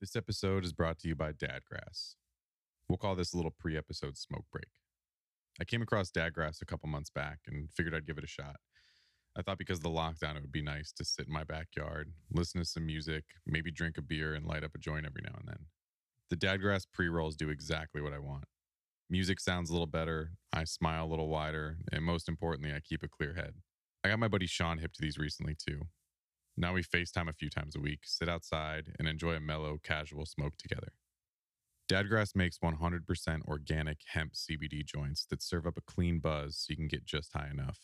This episode is brought to you by Dadgrass. We'll call this a little pre episode smoke break. I came across Dadgrass a couple months back and figured I'd give it a shot. I thought because of the lockdown, it would be nice to sit in my backyard, listen to some music, maybe drink a beer, and light up a joint every now and then. The Dadgrass pre rolls do exactly what I want. Music sounds a little better, I smile a little wider, and most importantly, I keep a clear head. I got my buddy Sean hip to these recently too. Now we FaceTime a few times a week, sit outside, and enjoy a mellow, casual smoke together. Dadgrass makes 100% organic hemp CBD joints that serve up a clean buzz so you can get just high enough.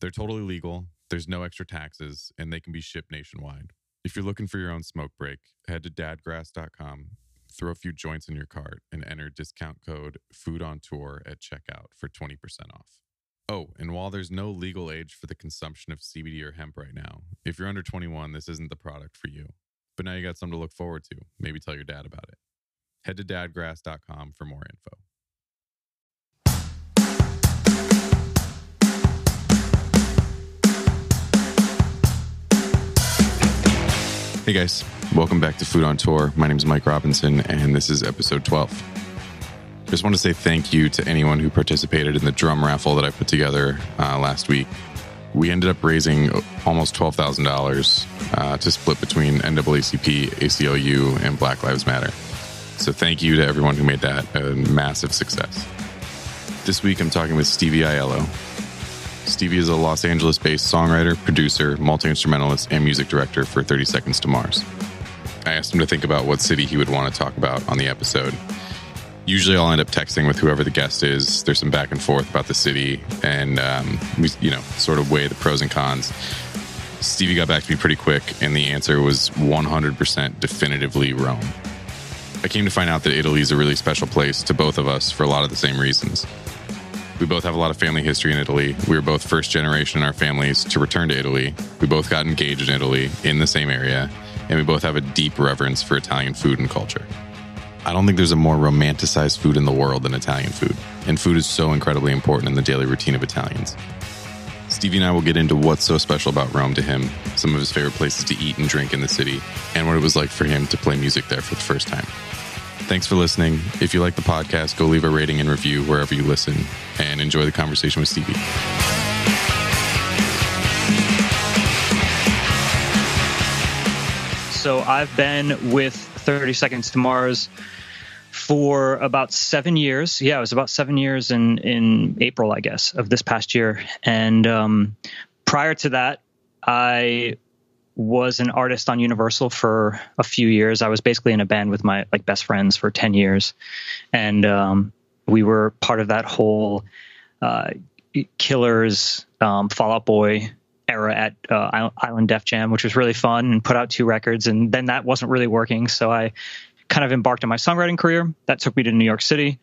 They're totally legal, there's no extra taxes, and they can be shipped nationwide. If you're looking for your own smoke break, head to dadgrass.com, throw a few joints in your cart, and enter discount code FOODONTOUR at checkout for 20% off. Oh, and while there's no legal age for the consumption of CBD or hemp right now, if you're under 21, this isn't the product for you. But now you got something to look forward to. Maybe tell your dad about it. Head to dadgrass.com for more info. Hey guys, welcome back to Food on Tour. My name is Mike Robinson, and this is episode 12. Just want to say thank you to anyone who participated in the drum raffle that I put together uh, last week. We ended up raising almost $12,000 uh, to split between NAACP, ACLU, and Black Lives Matter. So thank you to everyone who made that a massive success. This week I'm talking with Stevie Aiello. Stevie is a Los Angeles based songwriter, producer, multi instrumentalist, and music director for 30 Seconds to Mars. I asked him to think about what city he would want to talk about on the episode. Usually, I'll end up texting with whoever the guest is. There's some back and forth about the city, and um, we, you know, sort of weigh the pros and cons. Stevie got back to me pretty quick, and the answer was 100% definitively Rome. I came to find out that Italy is a really special place to both of us for a lot of the same reasons. We both have a lot of family history in Italy. We were both first generation in our families to return to Italy. We both got engaged in Italy in the same area, and we both have a deep reverence for Italian food and culture. I don't think there's a more romanticized food in the world than Italian food, and food is so incredibly important in the daily routine of Italians. Stevie and I will get into what's so special about Rome to him, some of his favorite places to eat and drink in the city, and what it was like for him to play music there for the first time. Thanks for listening. If you like the podcast, go leave a rating and review wherever you listen and enjoy the conversation with Stevie. So I've been with 30 Seconds to Mars for about seven years. Yeah, it was about seven years in in April, I guess, of this past year. And um, prior to that, I was an artist on Universal for a few years. I was basically in a band with my like best friends for 10 years. And um, we were part of that whole uh, Killers, um, Fall Out Boy era at uh, Island Def Jam, which was really fun and put out two records. And then that wasn't really working. So I kind of embarked on my songwriting career. That took me to New York City.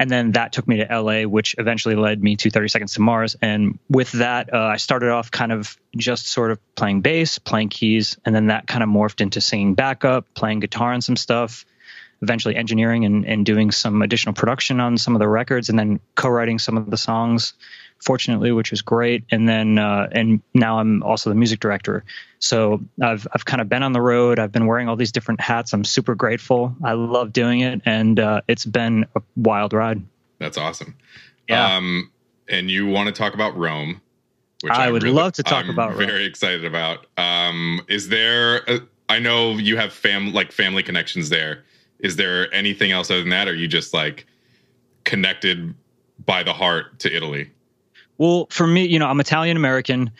And then that took me to LA, which eventually led me to 30 Seconds to Mars. And with that, uh, I started off kind of just sort of playing bass, playing keys, and then that kind of morphed into singing backup, playing guitar and some stuff, eventually engineering and, and doing some additional production on some of the records, and then co writing some of the songs fortunately, which is great. And then uh, and now I'm also the music director. So I've I've kind of been on the road. I've been wearing all these different hats. I'm super grateful. I love doing it, and uh, it's been a wild ride. That's awesome. Yeah. Um, and you want to talk about Rome? Which I, I would really, love to talk I'm about. Very Rome. excited about. Um, is there? A, I know you have fam like family connections there. Is there anything else other than that? Or are you just like connected by the heart to Italy? Well, for me, you know, I'm Italian American,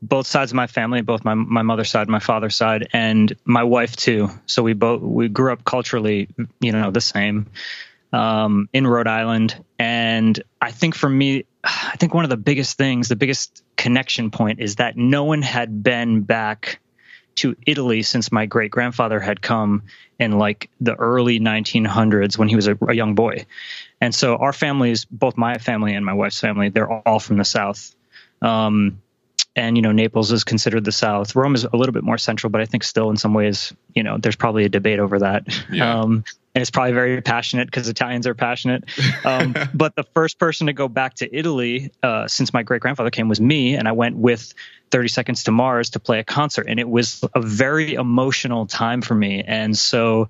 both sides of my family, both my my mother's side, my father's side, and my wife too. So we both we grew up culturally, you know, the same um, in Rhode Island. And I think for me, I think one of the biggest things, the biggest connection point, is that no one had been back to Italy since my great grandfather had come in like the early 1900s when he was a, a, young boy. And so our families, both my family and my wife's family, they're all from the South. Um, and you know Naples is considered the South. Rome is a little bit more central, but I think still in some ways, you know, there's probably a debate over that. Yeah. Um, and it's probably very passionate because Italians are passionate. Um, but the first person to go back to Italy uh, since my great grandfather came was me, and I went with 30 Seconds to Mars to play a concert, and it was a very emotional time for me. And so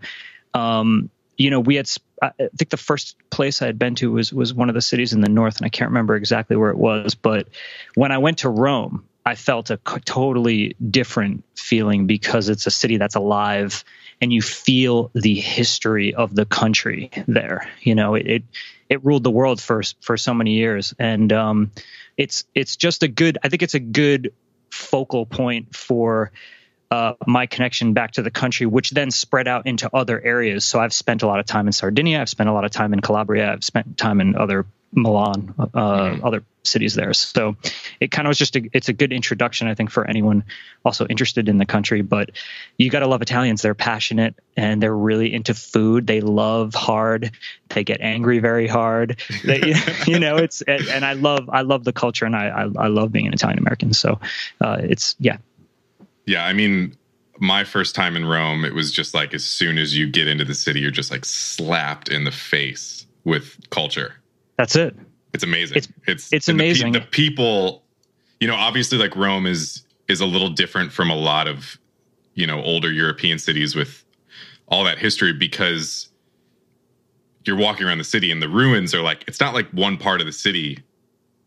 Um, you know, we had. I think the first place I had been to was was one of the cities in the north, and I can't remember exactly where it was. But when I went to Rome, I felt a totally different feeling because it's a city that's alive and you feel the history of the country there. You know, it it, it ruled the world for for so many years, and um, it's it's just a good. I think it's a good focal point for. Uh, my connection back to the country, which then spread out into other areas. So I've spent a lot of time in Sardinia. I've spent a lot of time in Calabria. I've spent time in other Milan, uh, mm-hmm. other cities there. So it kind of was just a, it's a good introduction, I think, for anyone also interested in the country. But you got to love Italians. They're passionate and they're really into food. They love hard. They get angry very hard. They, you know, it's and I love I love the culture and I I, I love being an Italian American. So uh, it's yeah. Yeah, I mean, my first time in Rome, it was just like as soon as you get into the city, you're just like slapped in the face with culture that's it. It's amazing. It's it's, it's amazing. The, the, people, you know, obviously, like Rome is is a little different from a lot of you know older European cities with all that history because you're walking around the city and the ruins are like it's not like one part of the city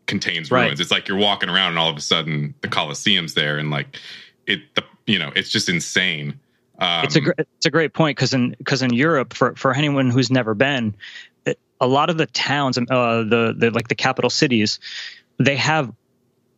contains ruins. Right. It's like you're walking around and all of a sudden the Colosseum's there and like it the you know it's just insane. Um, it's a gr- it's a great point because in because in Europe for for anyone who's never been, a lot of the towns, uh, the the like the capital cities, they have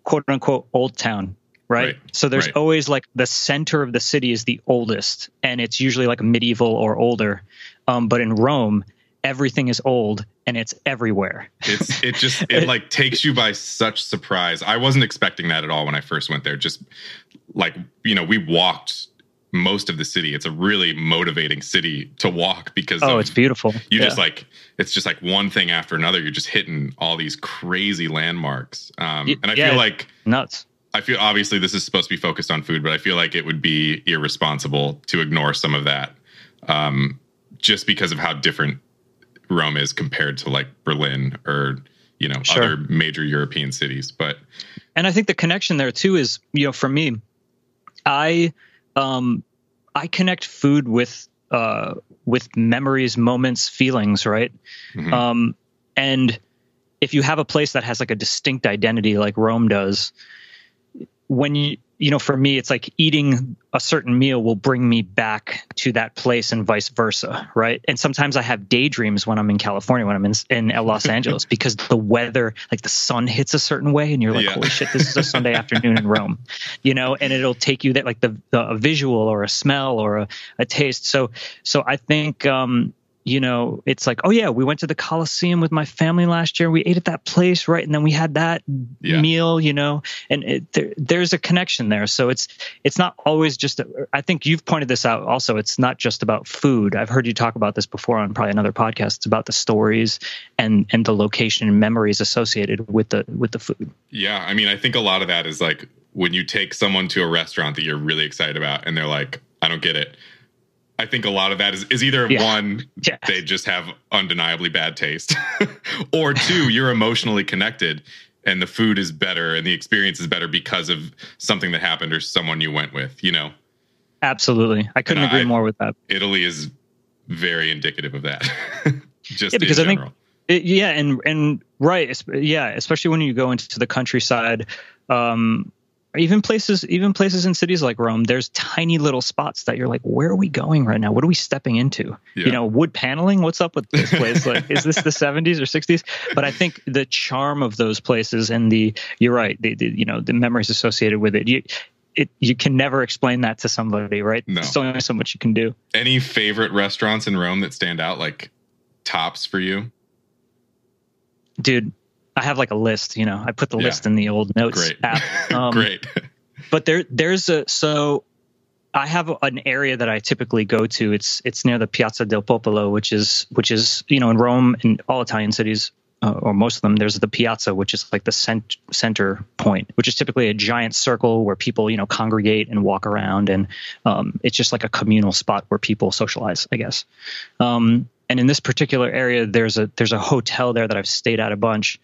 quote unquote old town. Right? right. So there's right. always like the center of the city is the oldest, and it's usually like medieval or older. Um, but in Rome, everything is old and it's everywhere. It's it just it like takes you by such surprise. I wasn't expecting that at all when I first went there. Just like you know, we walked most of the city. It's a really motivating city to walk because oh, it's beautiful. You yeah. just like it's just like one thing after another. You're just hitting all these crazy landmarks, um, and I yeah, feel like nuts. I feel obviously this is supposed to be focused on food, but I feel like it would be irresponsible to ignore some of that, um, just because of how different Rome is compared to like Berlin or you know sure. other major European cities. But and I think the connection there too is you know for me, I um, I connect food with uh, with memories, moments, feelings, right? Mm-hmm. Um, and if you have a place that has like a distinct identity, like Rome does, when you you know, for me, it's like eating a certain meal will bring me back to that place and vice versa, right? And sometimes I have daydreams when I'm in California, when I'm in, in Los Angeles, because the weather, like the sun hits a certain way, and you're like, yeah. holy shit, this is a Sunday afternoon in Rome, you know, and it'll take you that like the, the a visual or a smell or a, a taste. So, so I think, um, you know, it's like, oh yeah, we went to the Coliseum with my family last year. We ate at that place, right? And then we had that yeah. meal, you know, and it, there, there's a connection there. So it's it's not always just. A, I think you've pointed this out. Also, it's not just about food. I've heard you talk about this before on probably another podcast. It's about the stories and and the location and memories associated with the with the food. Yeah, I mean, I think a lot of that is like when you take someone to a restaurant that you're really excited about, and they're like, I don't get it I think a lot of that is, is either yeah. one, yeah. they just have undeniably bad taste, or two, you're emotionally connected and the food is better and the experience is better because of something that happened or someone you went with, you know? Absolutely. I couldn't and agree I, more with that. Italy is very indicative of that. just yeah, because I think, it, yeah. And, and right. Yeah. Especially when you go into the countryside, um, even places even places in cities like rome there's tiny little spots that you're like where are we going right now what are we stepping into yeah. you know wood paneling what's up with this place like is this the 70s or 60s but i think the charm of those places and the you're right the, the you know the memories associated with it you, it, you can never explain that to somebody, right? No. There's only so much you can do. Any favorite restaurants in Rome that stand out, like tops for you? Dude, I have like a list, you know, I put the yeah. list in the old notes Great. app. Um, Great. but there, there's a, so I have an area that I typically go to. It's, it's near the Piazza del Popolo, which is, which is, you know, in Rome and all Italian cities, uh, or most of them, there's the piazza, which is like the cent- center point, which is typically a giant circle where people, you know, congregate and walk around, and um, it's just like a communal spot where people socialize, I guess. Um, and in this particular area, there's a there's a hotel there that I've stayed at a bunch,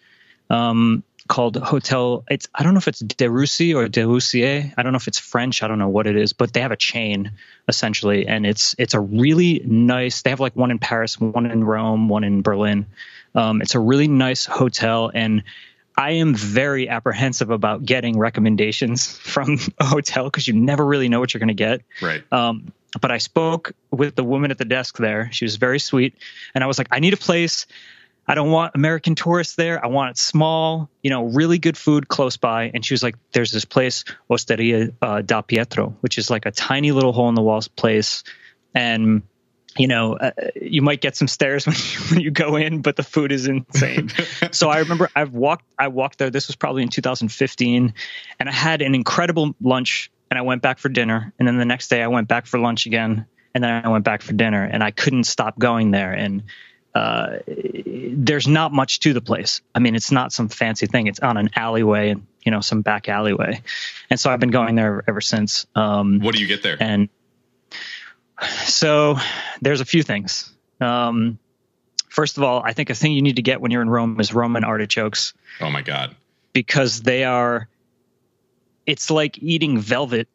um, called Hotel. It's I don't know if it's De Russie or De Roussier. I don't know if it's French. I don't know what it is, but they have a chain essentially, and it's it's a really nice. They have like one in Paris, one in Rome, one in Berlin. Um, it's a really nice hotel, and I am very apprehensive about getting recommendations from a hotel because you never really know what you're going to get. Right. Um, but I spoke with the woman at the desk there. She was very sweet, and I was like, I need a place. I don't want American tourists there. I want it small, you know, really good food close by. And she was like, "There's this place, Osteria uh, da Pietro, which is like a tiny little hole in the walls place, and you know, uh, you might get some stares when you, when you go in, but the food is insane. so I remember I've walked, I walked there. This was probably in 2015, and I had an incredible lunch. And I went back for dinner, and then the next day I went back for lunch again, and then I went back for dinner, and I couldn't stop going there. And uh, there's not much to the place. I mean, it's not some fancy thing. It's on an alleyway and you know some back alleyway, and so I've been going there ever since. Um, what do you get there? And so there's a few things. Um, first of all, I think a thing you need to get when you're in Rome is Roman artichokes. Oh my god! Because they are, it's like eating velvet.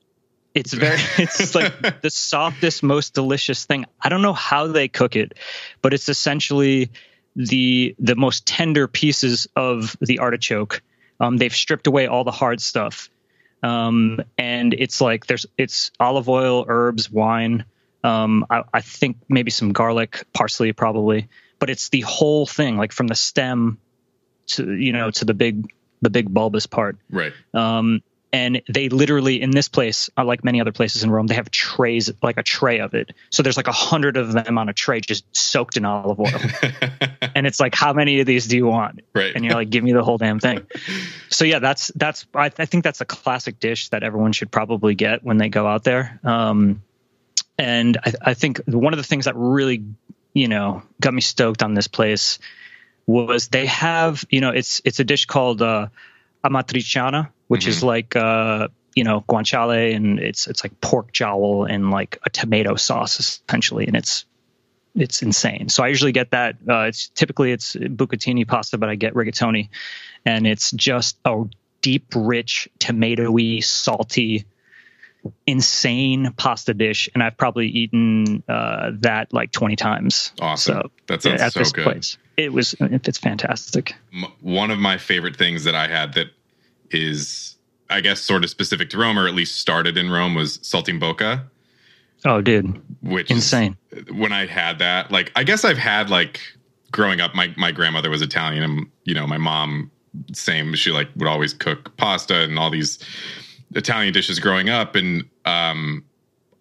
It's very, it's like the softest, most delicious thing. I don't know how they cook it, but it's essentially the the most tender pieces of the artichoke. Um, they've stripped away all the hard stuff, um, and it's like there's it's olive oil, herbs, wine. Um, I, I, think maybe some garlic, parsley, probably, but it's the whole thing, like from the stem to you know to the big the big bulbous part. Right. Um, and they literally in this place, like many other places in Rome, they have trays like a tray of it. So there's like a hundred of them on a tray, just soaked in olive oil. and it's like, how many of these do you want? Right. And you're like, give me the whole damn thing. so yeah, that's that's I, I, think that's a classic dish that everyone should probably get when they go out there. Um, and I, I think one of the things that really, you know, got me stoked on this place was they have, you know, it's it's a dish called uh, amatriciana, which mm-hmm. is like uh, you know guanciale, and it's it's like pork jowl and like a tomato sauce essentially, and it's it's insane. So I usually get that. Uh, it's typically it's bucatini pasta, but I get rigatoni, and it's just a deep, rich, tomatoey, salty insane pasta dish, and I've probably eaten uh, that like twenty times. Awesome. So that sounds at so this good. Place. It was it's fantastic. One of my favorite things that I had that is, I guess, sort of specific to Rome, or at least started in Rome, was salting saltimbocca. Oh, dude! Which insane. When I had that, like, I guess I've had like growing up. My my grandmother was Italian, and you know, my mom same. She like would always cook pasta and all these Italian dishes growing up, and um,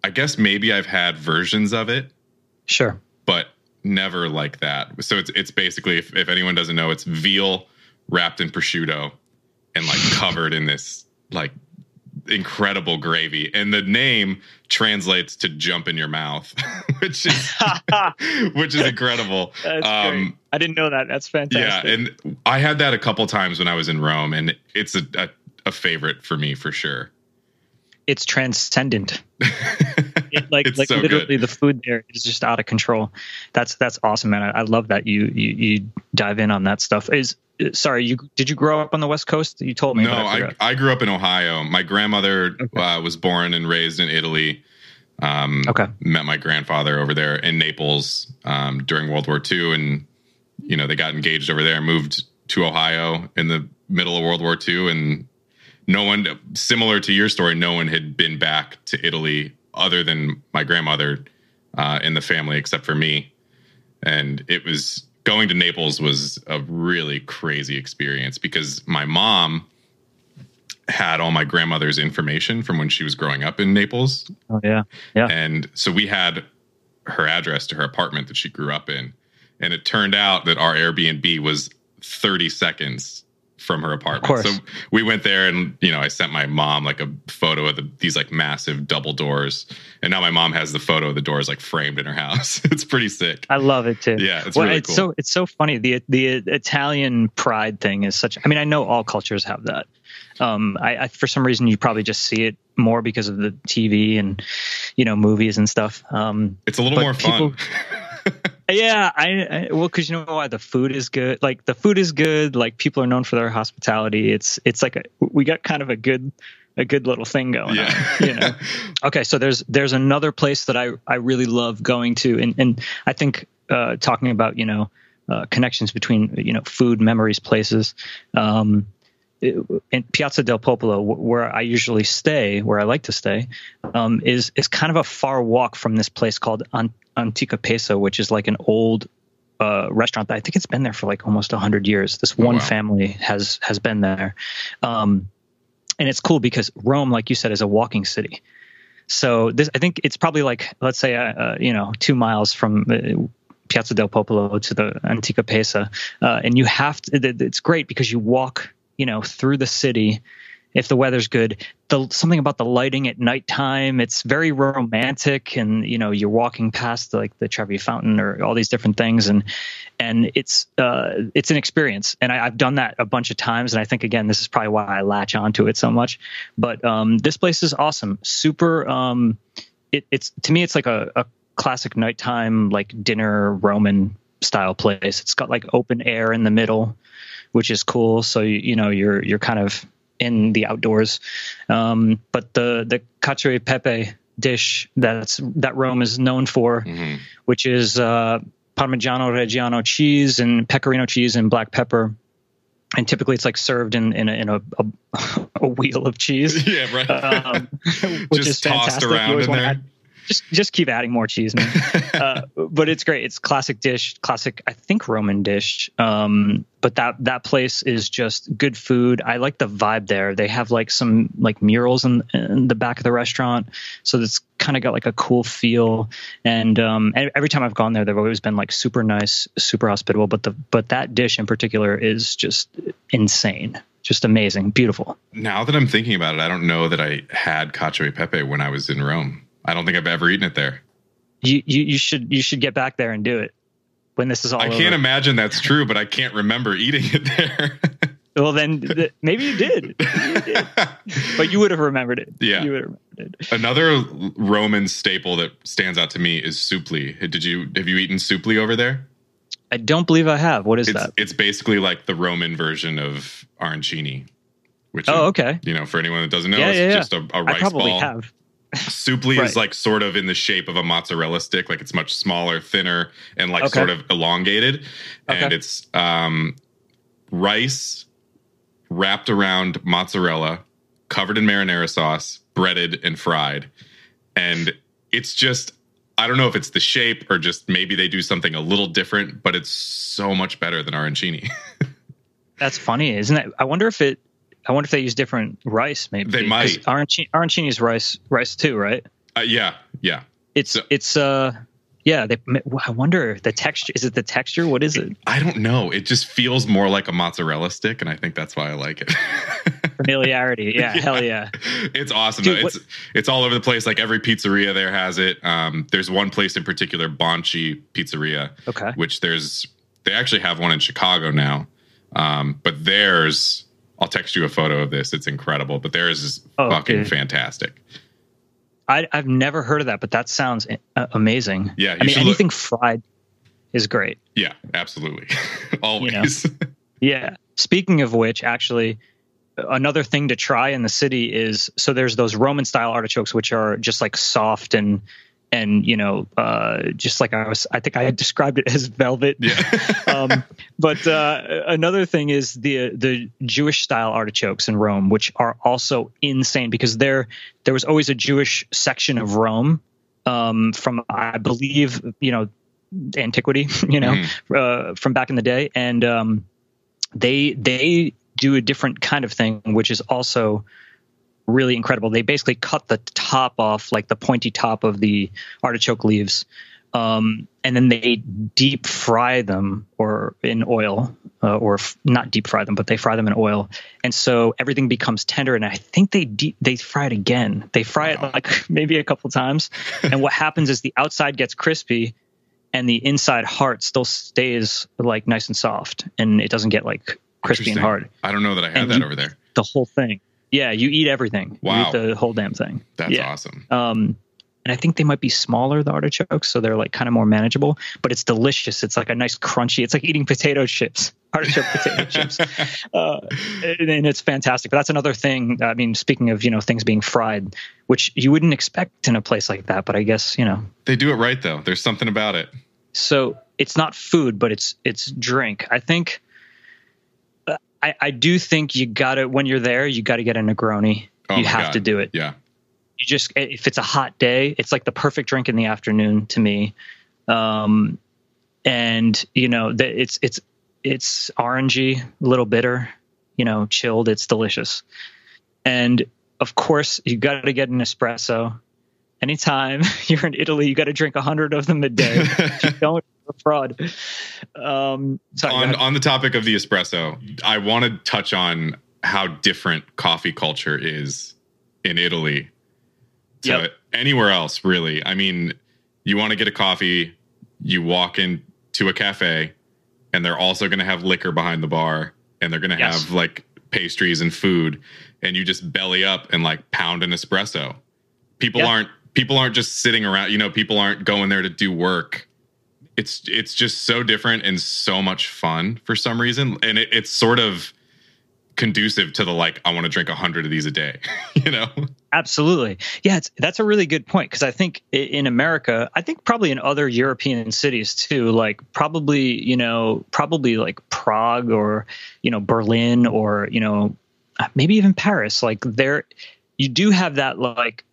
I guess maybe I've had versions of it. Sure, but never like that. So it's it's basically if, if anyone doesn't know, it's veal wrapped in prosciutto and like covered in this like incredible gravy and the name translates to jump in your mouth which is which is incredible um, i didn't know that that's fantastic yeah and i had that a couple times when i was in rome and it's a, a a favorite for me for sure. It's transcendent. it, like it's like so literally good. the food there is just out of control. That's that's awesome, man. I, I love that you, you you dive in on that stuff. Is sorry, you did you grow up on the West Coast? You told me. No, I, I, I, grew up in Ohio. My grandmother okay. uh, was born and raised in Italy. Um, okay. Met my grandfather over there in Naples um, during World War II, and you know they got engaged over there. Moved to Ohio in the middle of World War II, and no one similar to your story no one had been back to italy other than my grandmother uh, in the family except for me and it was going to naples was a really crazy experience because my mom had all my grandmother's information from when she was growing up in naples. Oh yeah. Yeah. And so we had her address to her apartment that she grew up in. And it turned out that our airbnb was 30 seconds from her apartment. So we went there and, you know, I sent my mom like a photo of the, these like massive double doors. And now my mom has the photo of the doors like framed in her house. it's pretty sick. I love it too. Yeah. It's well, really it's cool. so, it's so funny. The, the Italian pride thing is such, I mean, I know all cultures have that. Um, I, I, for some reason, you probably just see it more because of the TV and, you know, movies and stuff. Um, it's a little more people, fun. Yeah, I, I well, because you know why the food is good. Like the food is good. Like people are known for their hospitality. It's it's like a, we got kind of a good a good little thing going yeah. on. You know. okay, so there's there's another place that I I really love going to, and and I think uh, talking about you know uh, connections between you know food, memories, places. Um, in Piazza del Popolo, where I usually stay, where I like to stay, um, is is kind of a far walk from this place called Antica Pesa, which is like an old uh, restaurant that I think it's been there for like almost hundred years. This oh, one oh, wow. family has has been there, um, and it's cool because Rome, like you said, is a walking city. So this, I think it's probably like let's say uh, uh you know two miles from uh, Piazza del Popolo to the Antica Pesa, uh, and you have to. It's great because you walk you know through the city if the weather's good. The something about the lighting at nighttime, it's very romantic, and you know you're walking past like the Trevi Fountain or all these different things, and and it's uh, it's an experience. And I, have done that a bunch of times, and I think again this is probably why I latch onto it so much. But um, this place is awesome, super. Um, it, it's to me, it's like a, a classic nighttime like dinner Roman style place. It's got like open air in the middle which is cool. So you, you know you're you're kind of in the outdoors. Um, but the the cacio e pepe dish that's that Rome is known for, mm-hmm. which is uh, Parmigiano Reggiano cheese and pecorino cheese and black pepper. And typically, it's like served in in a, in a, a, a wheel of cheese. Yeah, right. Um, which Just is fantastic. around in there. Add, just just keep adding more cheese, man. uh, but it's great. It's classic dish, classic I think Roman dish. Um, but that that place is just good food. I like the vibe there. They have like some like murals in, in the back of the restaurant, so it's kind of got like a cool feel. And um, every time I've gone there, they've always been like super nice, super hospitable. But the but that dish in particular is just insane just amazing, beautiful. Now that I'm thinking about it, I don't know that I had cacio e pepe when I was in Rome. I don't think I've ever eaten it there. You, you, you should you should get back there and do it when this is all. I over. can't imagine that's true, but I can't remember eating it there. well, then th- maybe you did. you did. but you would have remembered it. Yeah, you would have remembered it. Another Roman staple that stands out to me is supli. Did you have you eaten supli over there? I don't believe I have. What is it's, that? It's basically like the Roman version of arancini. Which oh, okay. You know, for anyone that doesn't know, yeah, it's yeah, just a, a rice I probably ball. have. Supli right. is like sort of in the shape of a mozzarella stick, like it's much smaller, thinner, and like okay. sort of elongated. Okay. And it's um, rice wrapped around mozzarella, covered in marinara sauce, breaded and fried. And it's just, I don't know if it's the shape or just maybe they do something a little different, but it's so much better than arancini. That's funny, isn't it? I wonder if it I wonder if they use different rice. Maybe they might. Arancini, arancini's rice, rice too, right? Uh, yeah, yeah. It's so, it's uh yeah. They, I wonder the texture. Is it the texture? What is it? I don't know. It just feels more like a mozzarella stick, and I think that's why I like it. Familiarity, yeah, yeah, hell yeah. It's awesome. Dude, it's it's all over the place. Like every pizzeria there has it. Um, there's one place in particular, Bonci Pizzeria. Okay. Which there's they actually have one in Chicago now, um, but theirs I'll text you a photo of this. It's incredible, but theirs is oh, fucking dude. fantastic. I, have never heard of that, but that sounds amazing. Yeah, I mean, anything look- fried is great. Yeah, absolutely, always. You know? yeah. Speaking of which, actually, another thing to try in the city is so there's those Roman style artichokes, which are just like soft and and you know, uh, just like I was, I think I had described it as velvet. Yeah. um, but uh, another thing is the the Jewish style artichokes in Rome, which are also insane because there there was always a Jewish section of Rome um, from I believe you know antiquity, you know, mm. uh, from back in the day, and um, they they do a different kind of thing, which is also really incredible. They basically cut the top off, like the pointy top of the artichoke leaves, um, and then they deep fry them or in oil, uh, or f- not deep fry them, but they fry them in oil, and so everything becomes tender. And I think they de- they fry it again. They fry wow. it like maybe a couple times, and what happens is the outside gets crispy. And the inside heart still stays like nice and soft, and it doesn't get like crispy and hard. I don't know that I had and that you, over there. The whole thing. Yeah, you eat everything. Wow. You eat the whole damn thing. That's yeah. awesome. Um, and I think they might be smaller the artichokes, so they're like kind of more manageable. But it's delicious. It's like a nice crunchy. It's like eating potato chips, artichoke potato chips, uh, and, and it's fantastic. But that's another thing. I mean, speaking of you know things being fried, which you wouldn't expect in a place like that, but I guess you know they do it right though. There's something about it. So it's not food, but it's it's drink. I think. I, I do think you gotta when you're there, you gotta get a Negroni. Oh you have God. to do it. Yeah. you just if it's a hot day it's like the perfect drink in the afternoon to me um and you know that it's it's it's orangey a little bitter you know chilled it's delicious and of course you got to get an espresso anytime you're in italy you got to drink a 100 of them a day if you don't fraud um sorry, on on the topic of the espresso, I want to touch on how different coffee culture is in Italy to Yep. anywhere else, really. I mean, you want to get a coffee, you walk into a cafe, and they're also going to have liquor behind the bar, and they're going to Yes. have like pastries and food, and you just belly up and like pound an espresso. People Yeah. aren't people aren't just sitting around. You know, people aren't going there to do work it's it's just so different and so much fun for some reason and it, it's sort of conducive to the like i want to drink a hundred of these a day you know Absolutely. Yeah, that's a really good point because I think in America, I think probably in other European cities too, like probably, you know, probably like Prague or, you know, Berlin or, you know, maybe even Paris. Like there, you do have that, like,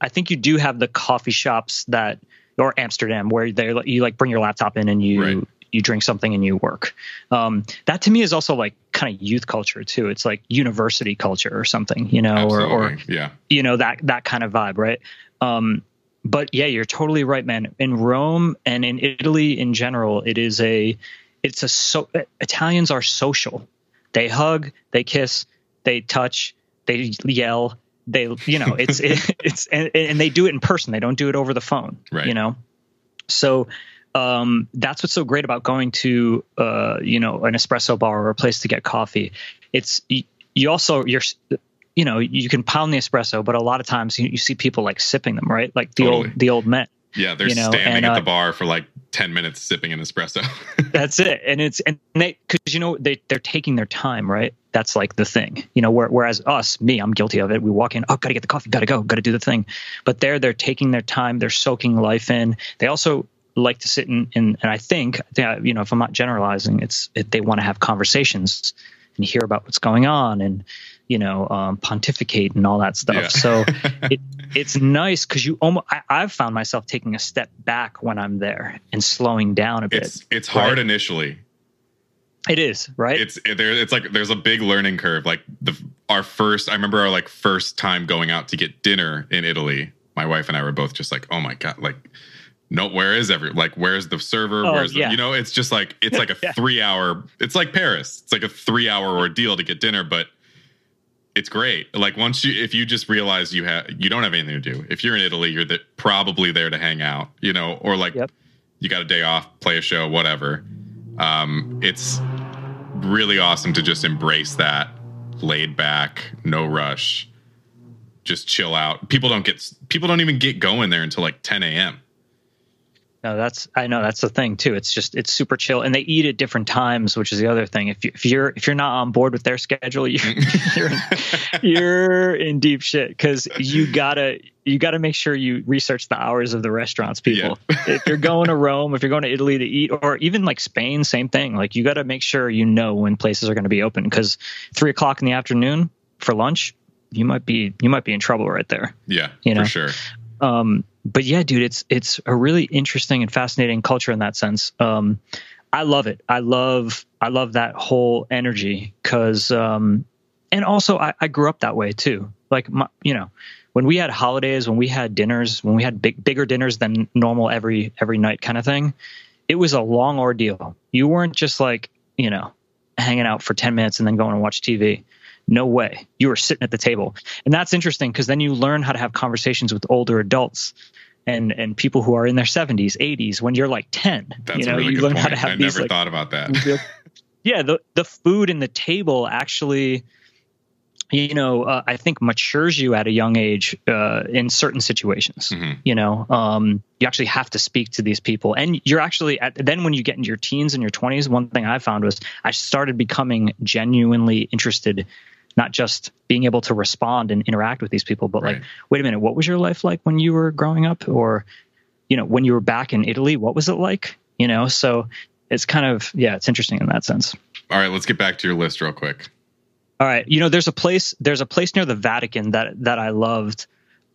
I think you do have the coffee shops that, or Amsterdam, where they you like bring your laptop in and you, Right. you drink something and you work. Um, that to me is also like kind of youth culture too. It's like university culture or something, you know, or, or yeah you know that that kind of vibe right um but yeah you're totally right man in rome and in italy in general it is a it's a so italians are social they hug they kiss they touch they yell they you know it's it, it's and, and they do it in person they don't do it over the phone Right. you know so um, that's what's so great about going to uh, you know an espresso bar or a place to get coffee. It's you, you also you're you know you can pound the espresso, but a lot of times you, you see people like sipping them, right? Like the Totally. old the old men. yeah they're You know, standing and, at uh, the bar for like 10 minutes sipping an espresso That's it, and it's and they because you know they they're taking their time, right? That's like the thing, you know. Where, whereas us, me, I'm guilty of it. We walk in, oh, gotta get the coffee, gotta go, gotta do the thing. But they're they're taking their time, they're soaking life in. They also like to sit in, in and I think, you know, if I'm not generalizing, it's it, they want to have conversations and hear about what's going on and you know um, pontificate and all that stuff. Yeah. So it it's nice because you almost I, I've found myself taking a step back when I'm there and slowing down a bit. it's it's hard Right. initially It is right. it's it, there it's like there's a big learning curve like the our first i remember our like first time going out to get dinner in italy my wife and i were both just like oh my god like no where is every like where's the server Oh, where's the, yeah. you know it's just like it's like a Yeah. three hour it's like paris it's like a three hour ordeal to get dinner but it's great like once you if you just realize you have you don't have anything to do if you're in italy you're the, probably there to hang out you know or like Yep. you got a day off play a show whatever um it's really awesome to just embrace that laid back no rush just chill out. People don't get people don't even get going there until like 10 a.m No, that's I know that's the thing too. It's just it's super chill, and they eat at different times, which is the other thing. If you, if you're if you're not on board with their schedule, you're you're in, you're in deep shit because you gotta you gotta make sure you research the hours of the restaurants, people. if you're going to Rome, if you're going to Italy to eat, or even like Spain, same thing. Like you gotta make sure you know when places are going to be open because three o'clock in the afternoon for lunch, you might be you might be in trouble right there. yeah You know? for sure um but yeah dude it's it's a really interesting and fascinating culture in that sense. Um i love it. I love i love that whole energy because um and also I, I grew up that way too. Like my, you know when we had holidays when we had dinners when we had big bigger dinners than normal every every night kind of thing it was a long ordeal. You weren't just like you know hanging out for 10 minutes and then going to watch tv no way you were sitting at the table and that's interesting because then you learn how to have conversations with older adults and and people who are in their 70s 80s when you're like 10 that's you know really you learn point how to have i these never like thought about that yeah the the food and the table actually you know, uh, I think matures you at a young age uh, in certain situations. Mhm. You know, um, you actually have to speak to these people, and you're actually at, then when you get into your teens and your 20s. One thing I found was I started becoming genuinely interested, not just being able to respond and interact with these people, but Right. like, wait a minute, what was your life like when you were growing up, or you know, when you were back in Italy, what was it like? You know, so it's kind of yeah, it's interesting in that sense. All right, let's get back to your list real quick. All right, you know, there's a place there's a place near the Vatican that that I loved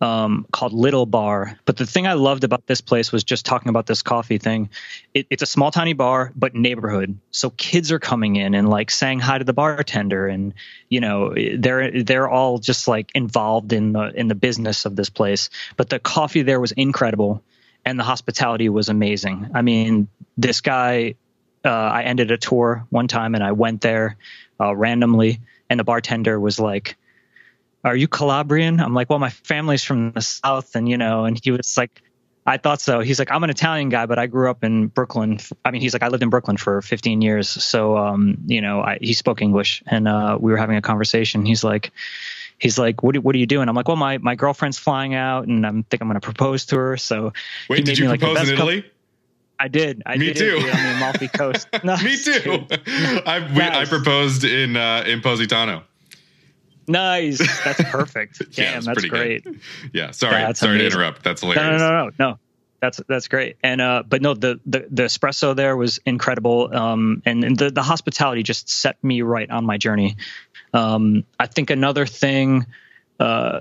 um, called Little Bar. But the thing I loved about this place was just talking about this coffee thing. It, it's a small, tiny bar, but neighborhood. So kids are coming in and like saying hi to the bartender, and you know they're they're all just like involved in the in the business of this place. But the coffee there was incredible, and the hospitality was amazing. I mean, this guy. Uh, I ended a tour one time and I went there uh, randomly, and the bartender was like, "Are you Calabrian?" I'm like, "Well, my family's from the south," and you know, and he was like, "I thought so." He's like, "I'm an Italian guy, but I grew up in Brooklyn. I mean, he's like, I lived in Brooklyn for 15 years, so um, you know, I, he spoke English, and uh, we were having a conversation. He's like. He's like, what, do- what are you doing? I'm like, well, my, my girlfriend's flying out, and I'm think I'm going to propose to her. So he Wait, made did you like, propose in Italy? I did. I Me did too. On the Amalfi Coast. Nice, Me too. I, we, I proposed in uh, in Positano. Nice. That's perfect. Yeah, Damn, it's that's great. good. Yeah, sorry, That's sorry to interrupt. That's No, hilarious. no, no, no, no. That's that's great. And uh, but no, the the, the espresso there was incredible. Um, and, and the the hospitality just set me right on my journey. Um, I think another thing uh,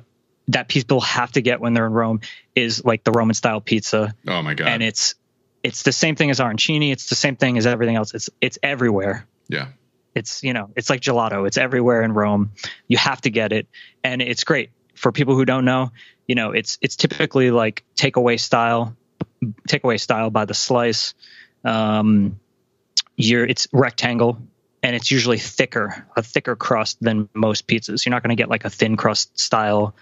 that people have to get when they're in Rome is like the Roman style pizza, Oh my god. and it's it's the same thing as arancini. It's the same thing as everything else. It's it's everywhere. yeah. It's you know, it's like gelato. It's everywhere in Rome. You have to get it, and it's great for people who don't know. You know, it's it's typically like takeaway style, takeaway style by the slice. Um, you're it's rectangle, and it's usually thicker, a thicker crust than most pizzas. You're not going to get like a thin crust style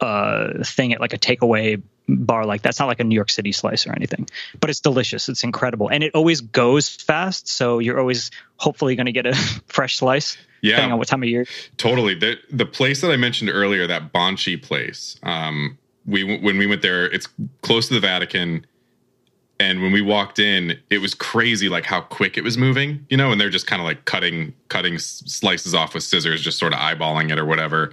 uh, thing at like a takeaway bar like that's not like a New York City slice or anything, but it's delicious. It's incredible, and it always goes fast. So you're always hopefully going to get a fresh slice, depending Yeah, on what time of year. totally. The the place that I mentioned earlier, that Bonci place, um, we when we went there, it's close to the Vatican. And when we walked in, it was crazy, like how quick it was moving, you know. And they're just kind of like cutting, cutting slices off with scissors, just sort of eyeballing it or whatever.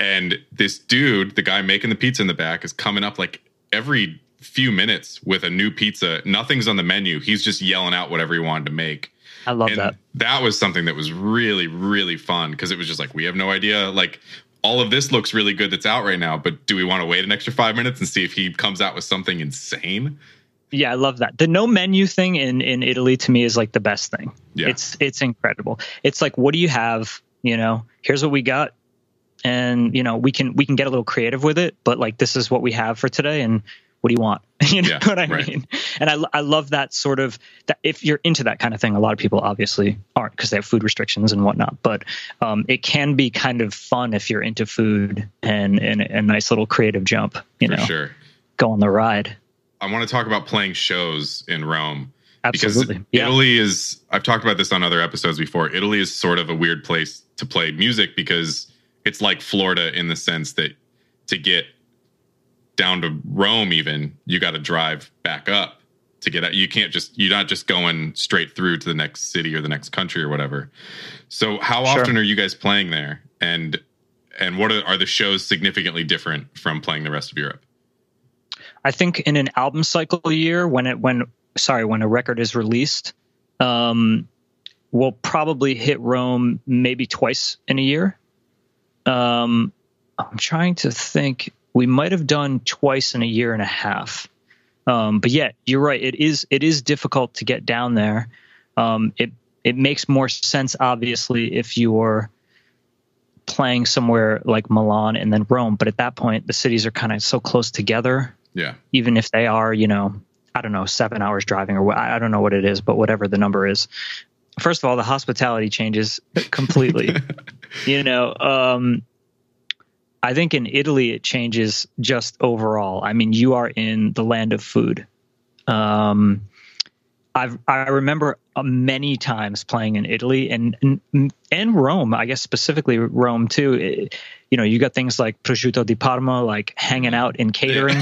And this dude, the guy making the pizza in the back, is coming up like every few minutes with a new pizza. Nothing's on the menu. He's just yelling out whatever he wanted to make. I love and that. that was something that was really really fun because it was just like we have no idea like all of this looks really good that's out right now but do we want to wait an extra five minutes and see if he comes out with something insane Yeah, I love that. The no menu thing in in Italy to me is like the best thing. Yeah. It's it's incredible. It's like what do you have, you know? Here's what we got. And you know, we can we can get a little creative with it, but like this is what we have for today and what do you want? you know Yeah, what I right. mean? And I I love that sort of that if you're into that kind of thing, a lot of people obviously aren't because they have food restrictions and whatnot, but um, it can be kind of fun if you're into food and and a nice little creative jump, you for know, sure go on the ride. i want to talk about playing shows in rome Absolutely. because yeah. italy is i've talked about this on other episodes before italy is sort of a weird place to play music because it's like florida in the sense that to get down to rome even you got to drive back up to get out you can't just you're not just going straight through to the next city or the next country or whatever so how Sure. often are you guys playing there and and what are, are the shows significantly different from playing the rest of europe I think in an album cycle year, when it when sorry when a record is released, um, we'll probably hit Rome maybe twice in a year. Um, I'm trying to think. We might have done twice in a year and a half. Um, but yeah, you're right. It is it is difficult to get down there. Um, it it makes more sense, obviously, if you're playing somewhere like Milan and then Rome. But at that point, the cities are kind of so close together yeah even if they are, you know, I don't know, seven hours driving or I I don't know what it is, but whatever the number is. First of all, the hospitality changes completely. you know, um, I think in Italy it changes just overall. I mean, you are in the land of food. Um, I've I remember uh, many times playing in Italy and, and and Rome. I guess specifically Rome too. It, you know, you got things like prosciutto di Parma, like hanging out in catering.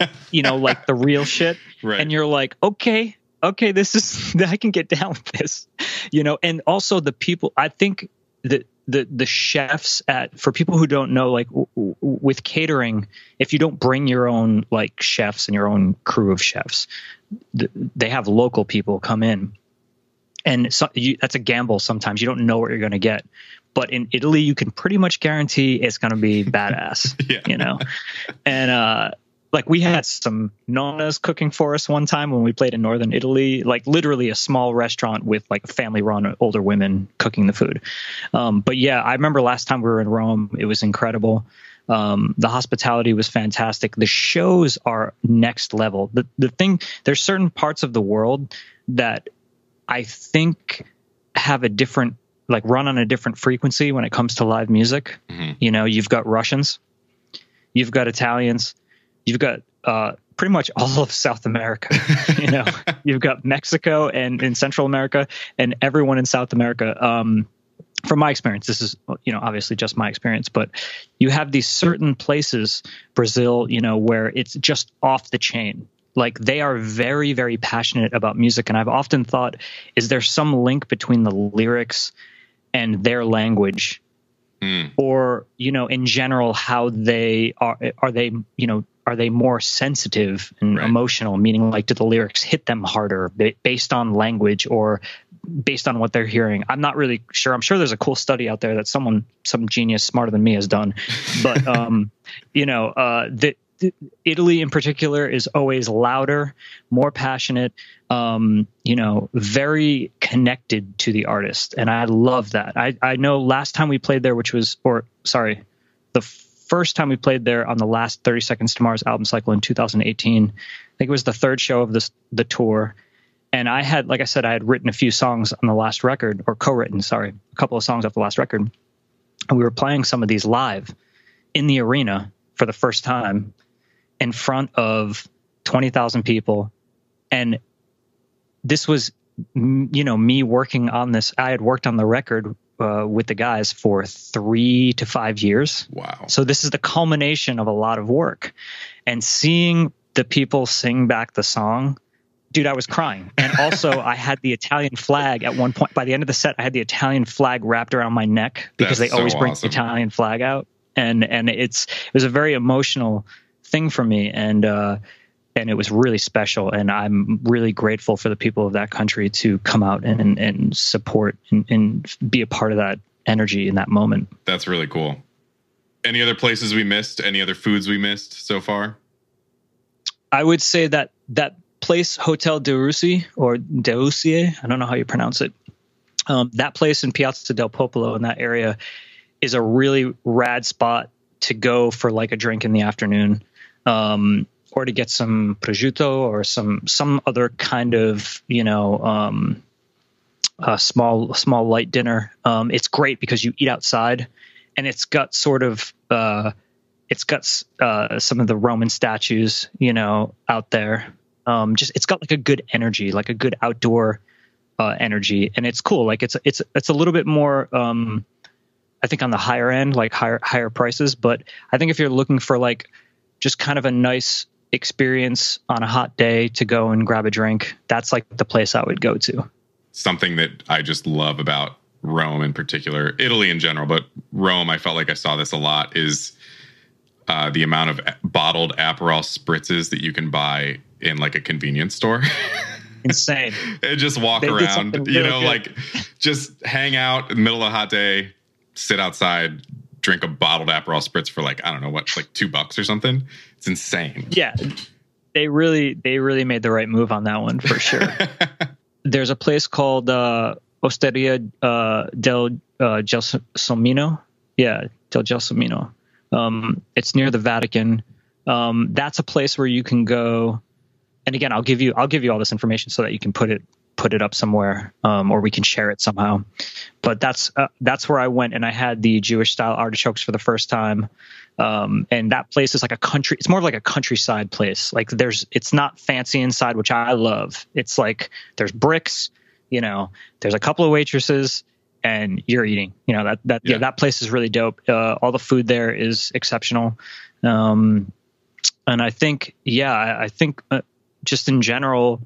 Yeah. you know, like the real shit. Right. And you're like, okay, okay, this is I can get down with this. You know, and also the people. I think that the the chefs at for people who don't know like w- w- with catering if you don't bring your own like chefs and your own crew of chefs th- they have local people come in. And so you, that's a gamble sometimes. You don't know what you're going to get. But in Italy you can pretty much guarantee it's going to be badass yeah. you know? And uh like we had some nonnas cooking for us one time when we played in northern Italy, like literally a small restaurant with like family run older women cooking the food. Um, but yeah, I remember last time we were in Rome, it was incredible. Um, the hospitality was fantastic. The shows are next level. The the thing there's certain parts of the world that I think have a different like run on a different frequency when it comes to live music. Mm-hmm. You know, you've got Russians, you've got Italians, you've got uh, pretty much all of South America. you know, you've got Mexico and in Central America, and everyone in South America. Um, from my experience, this is you know obviously just my experience, but you have these certain places, Brazil, you know, where it's just off the chain. Like they are very, very passionate about music, and I've often thought, is there some link between the lyrics and their language? Mm. or you know in general how they are are they you know are they more sensitive and right. emotional meaning like do the lyrics hit them harder based on language or based on what they're hearing i'm not really sure i'm sure there's a cool study out there that someone some genius smarter than me has done but um you know uh that Italy in particular is always louder, more passionate, um, you know, very connected to the artist. And I love that. I, I know last time we played there, which was, or sorry, the first time we played there on the last 30 Seconds to Mars album cycle in 2018. I think it was the third show of this the tour. And I had, like I said, I had written a few songs on the last record, or co-written, sorry, a couple of songs off the last record. And we were playing some of these live in the arena for the first time in front of 20,000 people. And this was, you know, me working on this. I had worked on the record uh, with the guys for three to five years. Wow. So this is the culmination of a lot of work. And seeing the people sing back the song, dude, I was crying. And also, I had the Italian flag at one point. By the end of the set, I had the Italian flag wrapped around my neck because That's they always so bring awesome. the Italian flag out. And and it's it was a very emotional thing for me. And uh, and it was really special. And I'm really grateful for the people of that country to come out and, and support and, and be a part of that energy in that moment. That's really cool. Any other places we missed? Any other foods we missed so far? I would say that that place, Hotel de Russie or de Deusie, I don't know how you pronounce it. Um, that place in Piazza del Popolo in that area is a really rad spot to go for like a drink in the afternoon. Um, or to get some prosciutto or some some other kind of you know um, a small small light dinner. Um, it's great because you eat outside, and it's got sort of uh, it's got uh, some of the Roman statues you know out there. Um, just it's got like a good energy, like a good outdoor uh, energy, and it's cool. Like it's it's it's a little bit more. Um, I think on the higher end, like higher higher prices, but I think if you're looking for like just kind of a nice experience on a hot day to go and grab a drink, that's like the place I would go to. Something that I just love about Rome in particular, Italy in general, but Rome, I felt like I saw this a lot, is uh, the amount of bottled Aperol spritzes that you can buy in like a convenience store. Insane. and just walk they around, you know, good. like just hang out in the middle of a hot day, sit outside, drink a bottled Aperol spritz for like I don't know what, like two bucks or something. It's insane. Yeah, they really they really made the right move on that one for sure. There's a place called uh, Osteria uh, del uh, Gelsomino. Yeah, del Gelsomino. Um, it's near the Vatican. Um, that's a place where you can go. And again, I'll give you I'll give you all this information so that you can put it put it up somewhere, um, or we can share it somehow. But that's uh, that's where I went, and I had the Jewish style artichokes for the first time. Um, and that place is like a country. It's more of like a countryside place. Like there's, it's not fancy inside, which I love. It's like there's bricks, you know, there's a couple of waitresses, and you're eating. You know that that yeah, yeah that place is really dope. Uh, all the food there is exceptional. Um, and I think, yeah, I, I think uh, just in general,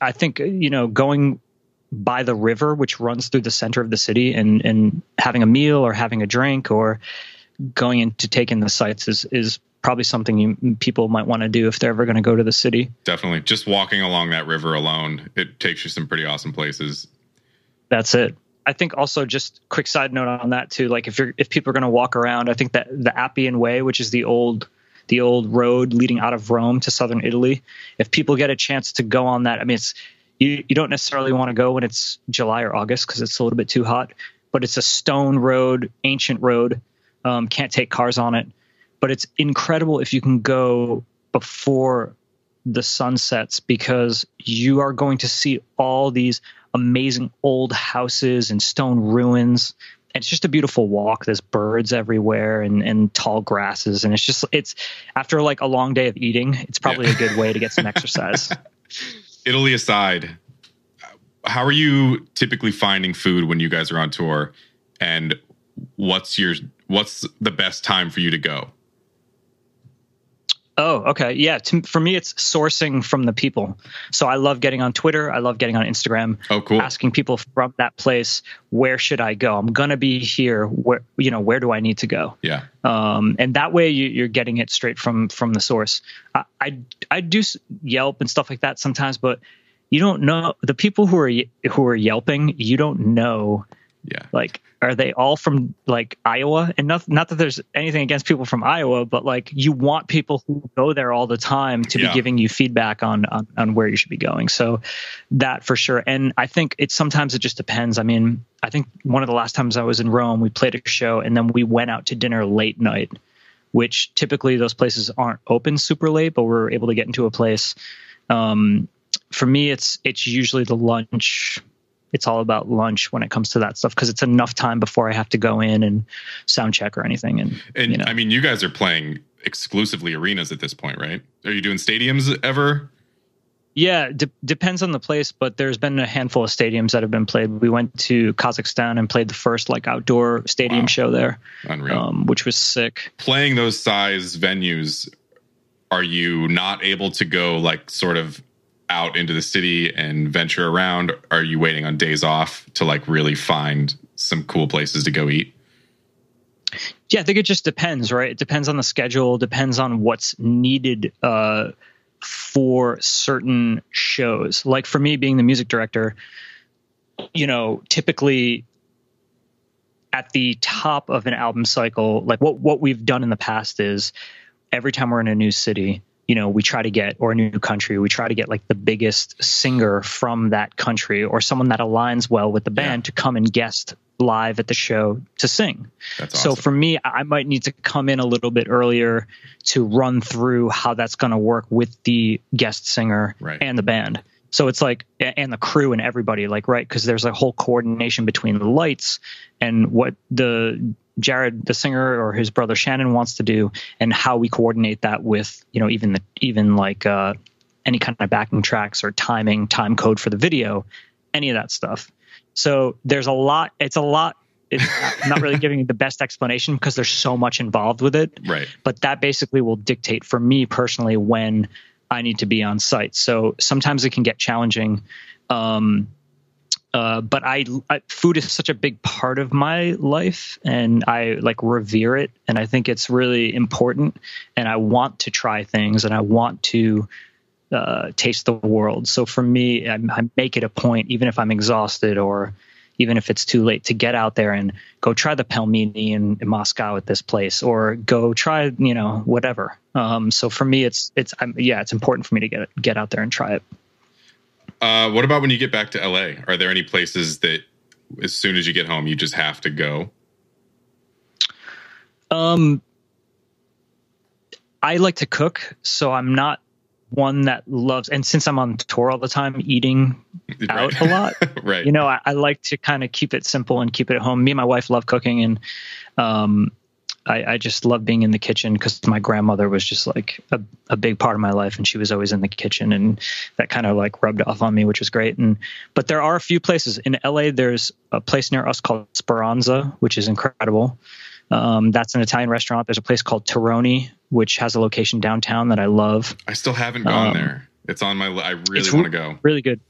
I think uh, you know going by the river which runs through the center of the city and and having a meal or having a drink or going in to take in the sights is is probably something you, people might want to do if they're ever going to go to the city. Definitely, just walking along that river alone, it takes you some pretty awesome places. That's it. I think also just quick side note on that too. Like if you're if people are going to walk around, I think that the Appian Way, which is the old the old road leading out of Rome to southern Italy. If people get a chance to go on that, I mean, it's you, you don't necessarily want to go when it's July or August because it's a little bit too hot. But it's a stone road, ancient road. Um, can't take cars on it, but it's incredible if you can go before the sun sets because you are going to see all these amazing old houses and stone ruins it's just a beautiful walk. There's birds everywhere and, and tall grasses. And it's just, it's after like a long day of eating, it's probably yeah. a good way to get some exercise. Italy aside, how are you typically finding food when you guys are on tour? And what's your, what's the best time for you to go? Oh, okay. Yeah. To, for me, it's sourcing from the people. So I love getting on Twitter. I love getting on Instagram. Oh, cool. Asking people from that place, where should I go? I'm going to be here. Where, you know, where do I need to go? Yeah. Um, and that way you, are getting it straight from, from the source. I, I, I do Yelp and stuff like that sometimes, but you don't know the people who are, who are Yelping, you don't know yeah. Like, are they all from like Iowa? And not not that there's anything against people from Iowa, but like you want people who go there all the time to yeah. be giving you feedback on, on on where you should be going. So that for sure. And I think it sometimes it just depends. I mean, I think one of the last times I was in Rome, we played a show and then we went out to dinner late night, which typically those places aren't open super late, but we're able to get into a place. Um, for me, it's it's usually the lunch it's all about lunch when it comes to that stuff because it's enough time before I have to go in and sound check or anything. And, and you know. I mean, you guys are playing exclusively arenas at this point, right? Are you doing stadiums ever? Yeah, de- depends on the place, but there's been a handful of stadiums that have been played. We went to Kazakhstan and played the first like outdoor stadium wow. show there, um, which was sick. Playing those size venues, are you not able to go like sort of out into the city and venture around? Are you waiting on days off to like really find some cool places to go eat? Yeah, I think it just depends, right? It depends on the schedule, depends on what's needed uh, for certain shows. Like for me, being the music director, you know, typically at the top of an album cycle, like what what we've done in the past is every time we're in a new city, you know, we try to get, or a new country, we try to get like the biggest singer from that country or someone that aligns well with the band yeah. to come and guest live at the show to sing. Awesome. So for me, I might need to come in a little bit earlier to run through how that's going to work with the guest singer right. and the band. So it's like, and the crew and everybody, like, right? Because there's a whole coordination between the lights and what the Jared, the singer, or his brother Shannon wants to do, and how we coordinate that with you know even the even like uh, any kind of backing tracks or timing, time code for the video, any of that stuff. So there's a lot. It's a lot. It's I'm not really giving the best explanation because there's so much involved with it. Right. But that basically will dictate for me personally when I need to be on site. So sometimes it can get challenging. Um, uh, but I, I, food is such a big part of my life and I like revere it and I think it's really important and I want to try things and I want to uh, taste the world. So for me, I, I, make it a point, even if I'm exhausted or even if it's too late, to get out there and go try the pelmeni in, in Moscow at this place or go try, you know, whatever. Um, so for me, it's it's I'm, yeah, it's important for me to get get out there and try it. Uh, what about when you get back to LA? Are there any places that, as soon as you get home, you just have to go? Um, I like to cook, so I'm not one that loves. And since I'm on tour all the time, eating right. out a lot, right? You know, I, I like to kind of keep it simple and keep it at home. Me and my wife love cooking, and um, I, I just love being in the kitchen because my grandmother was just like a, a big part of my life and she was always in the kitchen and that kind of like rubbed off on me, which was great. And but there are a few places in LA. There's a place near us called Speranza, which is incredible. Um, that's an Italian restaurant. There's a place called Terroni, which has a location downtown that I love. I still haven't gone um, there. It's on my. I really want to go. Really good.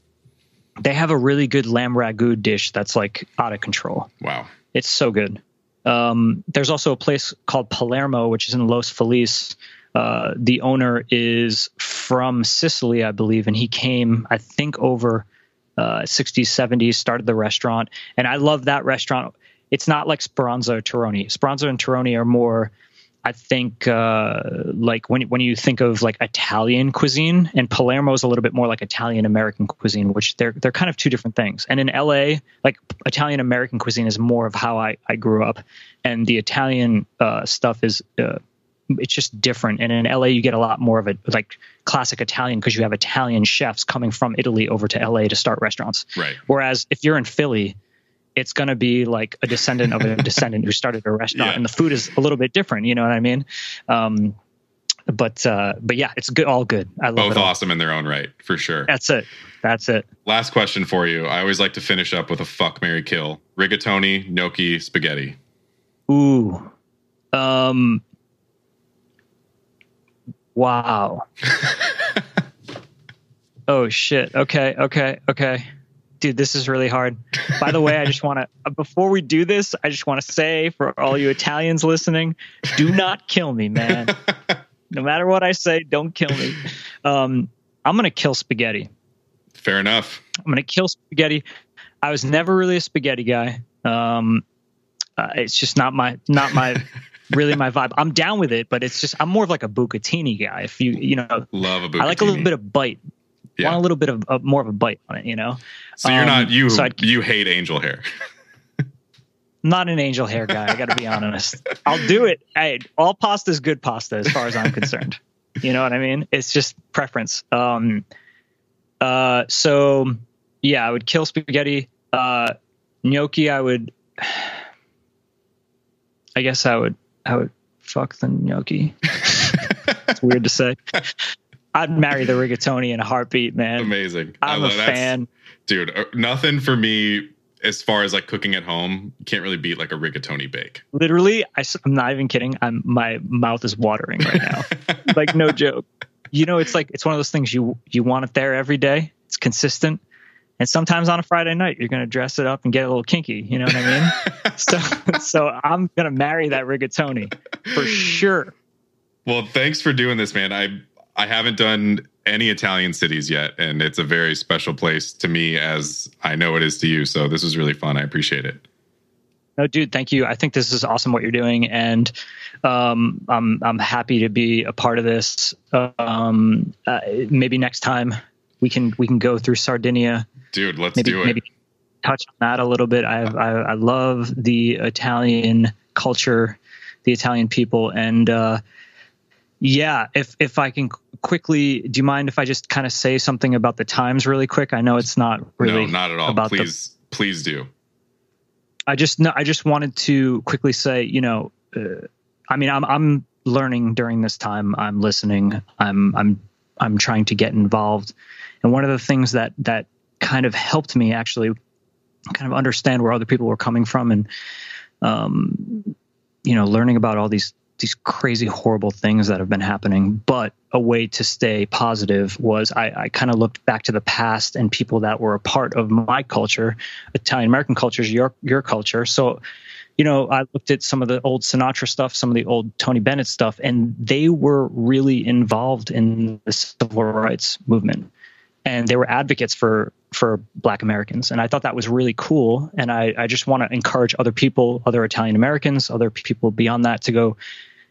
They have a really good lamb ragu dish that's like out of control. Wow. It's so good. Um, there's also a place called Palermo, which is in Los Feliz. Uh, the owner is from Sicily, I believe, and he came, I think, over uh, 60s, 70s, started the restaurant. And I love that restaurant. It's not like Speranza or Terroni. Speranza and Terroni are more I think uh, like when when you think of like Italian cuisine, and Palermo is a little bit more like Italian American cuisine, which they're they're kind of two different things. And in LA, like Italian American cuisine is more of how I I grew up, and the Italian uh, stuff is. Uh, it's just different, and in LA you get a lot more of a like classic Italian because you have Italian chefs coming from Italy over to LA to start restaurants. Right. Whereas if you're in Philly, it's going to be like a descendant of a descendant who started a restaurant, yeah. and the food is a little bit different. You know what I mean? Um, but uh, but yeah, it's good, all good. I love both awesome in their own right, for sure. That's it. That's it. Last question for you. I always like to finish up with a fuck Mary kill: rigatoni, gnocchi, spaghetti. Ooh, um, wow. oh shit. Okay. Okay. Okay dude, this is really hard. By the way, I just want to, uh, before we do this, I just want to say for all you Italians listening, do not kill me, man. no matter what I say, don't kill me. Um, I'm going to kill spaghetti. Fair enough. I'm going to kill spaghetti. I was never really a spaghetti guy. Um, uh, it's just not my, not my, really my vibe. I'm down with it, but it's just, I'm more of like a bucatini guy. If you, you know, love a bucatini. I like a little bit of bite yeah. want a little bit of, of, more of a bite on it, you know. So you're um, not you so you hate angel hair. not an angel hair guy. I got to be honest. I'll do it. Hey, all pasta is good pasta as far as I'm concerned. You know what I mean? It's just preference. Um, uh, so yeah, I would kill spaghetti. Uh, gnocchi, I would. I guess I would. I would fuck the gnocchi. it's weird to say. I'd marry the rigatoni in a heartbeat, man. Amazing. I'm a fan. Dude, uh, nothing for me as far as like cooking at home. Can't really beat like a rigatoni bake. Literally, I, am not even kidding. I'm my mouth is watering right now. like no joke. You know, it's like it's one of those things you you want it there every day. It's consistent. And sometimes on a Friday night, you're going to dress it up and get a little kinky. You know what I mean? so, so I'm going to marry that rigatoni for sure. Well, thanks for doing this, man. I I haven't done any Italian cities yet, and it's a very special place to me, as I know it is to you. So this was really fun. I appreciate it. No, dude, thank you. I think this is awesome what you're doing, and um, I'm I'm happy to be a part of this. Um, uh, maybe next time we can we can go through Sardinia. Dude, let's maybe, do it. Maybe touch on that a little bit. I, I I love the Italian culture, the Italian people, and uh, yeah, if if I can quickly, do you mind if I just kind of say something about the times really quick? I know it's not really no, not at all. About please, the, please do. I just no, I just wanted to quickly say, you know, uh, I mean, I'm I'm learning during this time. I'm listening. I'm I'm I'm trying to get involved, and one of the things that that kind of helped me actually kind of understand where other people were coming from and um, you know learning about all these these crazy horrible things that have been happening. But a way to stay positive was i, I kind of looked back to the past and people that were a part of my culture italian american culture is your your culture. So you know i looked at some of the old sinatra stuff some of the old tony bennett stuff and they were really involved in the civil rights movement and they were advocates for for black americans. And i thought that was really cool. And i, I just want to encourage other people other italian americans other people beyond that to go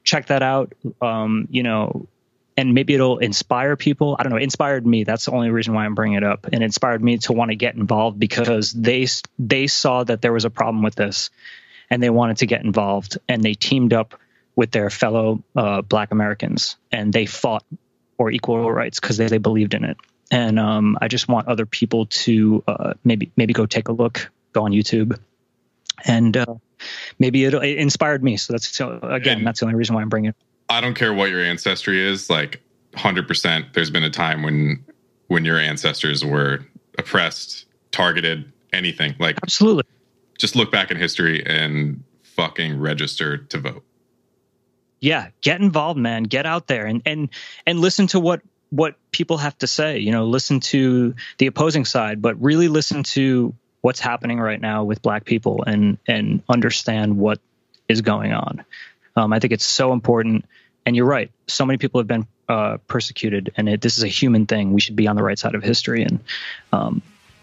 check that out. Um, you know and maybe it'll inspire people. I don't know inspired me. That's the only reason why i'm bringing it up. And inspired me to want to get involved because they they saw that there was a problem with this and they wanted to get involved. And they teamed up with their fellow uh, black americans and they fought for equal rights because they, they believed in it and um, I just want other people to uh, maybe maybe go take a look, go on YouTube, and uh, maybe it, it, inspired me. So that's so again, and that's the only reason why I'm bringing it. I don't care what your ancestry is, like 100%. There's been a time when when your ancestors were oppressed, targeted, anything. Like absolutely. Just look back in history and fucking register to vote. Yeah, get involved, man. Get out there and and and listen to what what people have to say. You know, listen to the opposing side, but really listen to what's happening right now with Black people and and understand what is going on. Um, I think it's so important. And you're right. So many people have been uh, persecuted, and it, this is a human thing. We should be on the right side of history. And um,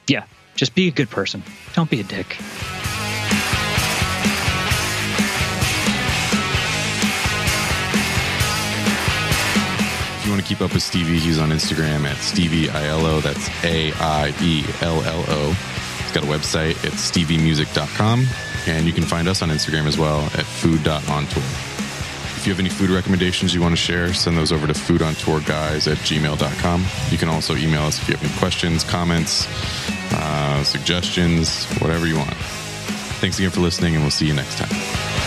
yeah, just be a good person. Don't be a dick. You want to keep up with Stevie, he's on Instagram at Stevie Aiello. That's A I E L L O. He's got a website. It's steviemusic.com. And you can find us on Instagram as well at food.ontour. If you have any food recommendations you want to share, send those over to foodontourguys at gmail.com. You can also email us if you have any questions, comments, uh, suggestions, whatever you want. Thanks again for listening, and we'll see you next time.